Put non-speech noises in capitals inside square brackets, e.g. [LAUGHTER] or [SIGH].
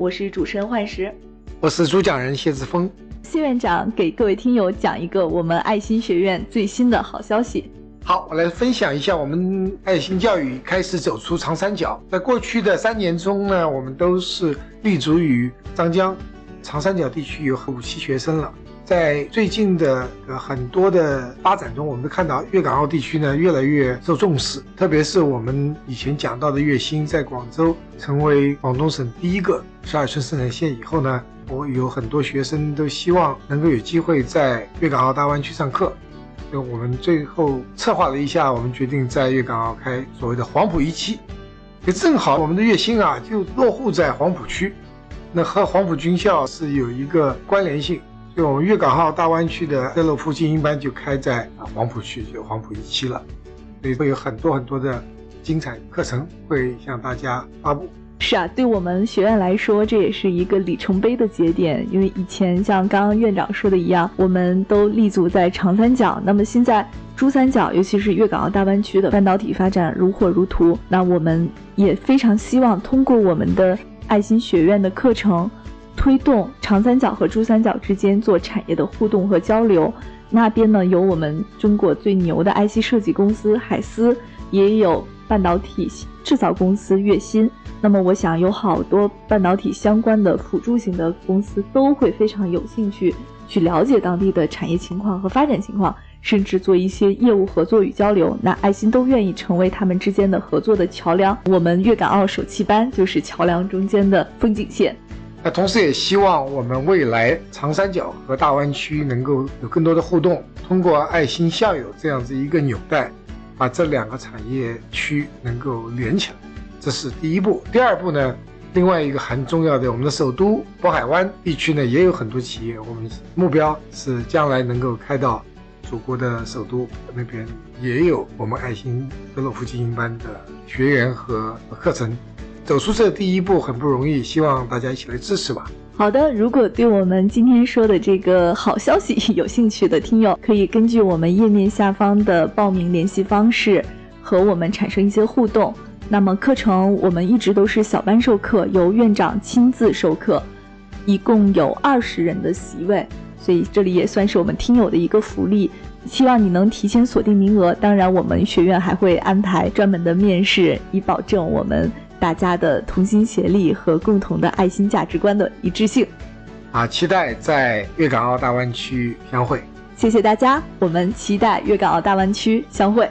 我是主持人幻石，我是主讲人谢志峰。谢院长给各位听友讲一个我们爱心学院最新的好消息。好，我来分享一下我们爱心教育开始走出长三角。在过去的三年中呢，我们都是立足于张江、长三角地区有五期学生了。在最近的呃很多的发展中，我们都看到粤港澳地区呢越来越受重视，特别是我们以前讲到的粤新，在广州成为广东省第一个十二寸生产线以后呢，我有很多学生都希望能够有机会在粤港澳大湾区上课，所以我们最后策划了一下，我们决定在粤港澳开所谓的黄埔一期，也正好我们的粤新啊就落户在黄埔区，那和黄埔军校是有一个关联性。所以我们粤港澳大湾区的德乐普精英班就开在啊黄埔区，就黄埔一期了，所以会有很多很多的精彩课程会向大家发布。是啊，对我们学院来说，这也是一个里程碑的节点。因为以前像刚刚院长说的一样，我们都立足在长三角，那么现在珠三角，尤其是粤港澳大湾区的半导体发展如火如荼，那我们也非常希望通过我们的爱心学院的课程。推动长三角和珠三角之间做产业的互动和交流，那边呢有我们中国最牛的 IC 设计公司海思，也有半导体制造公司粤新。那么我想有好多半导体相关的辅助型的公司都会非常有兴趣去了解当地的产业情况和发展情况，甚至做一些业务合作与交流。那爱心都愿意成为他们之间的合作的桥梁。我们粤港澳首期班就是桥梁中间的风景线。那同时也希望我们未来长三角和大湾区能够有更多的互动，通过爱心校友这样子一个纽带，把这两个产业区能够连起来，这是第一步。第二步呢，另外一个很重要的，我们的首都渤海湾地区呢也有很多企业，我们目标是将来能够开到祖国的首都那边，也有我们爱心德洛夫精英班的学员和课程。走出这第一步很不容易，希望大家一起来支持吧。好的，如果对我们今天说的这个好消息 [LAUGHS] 有兴趣的听友，可以根据我们页面下方的报名联系方式和我们产生一些互动。那么课程我们一直都是小班授课，由院长亲自授课，一共有二十人的席位，所以这里也算是我们听友的一个福利。希望你能提前锁定名额。当然，我们学院还会安排专门的面试，以保证我们。大家的同心协力和共同的爱心价值观的一致性，啊，期待在粤港澳大湾区相会。谢谢大家，我们期待粤港澳大湾区相会。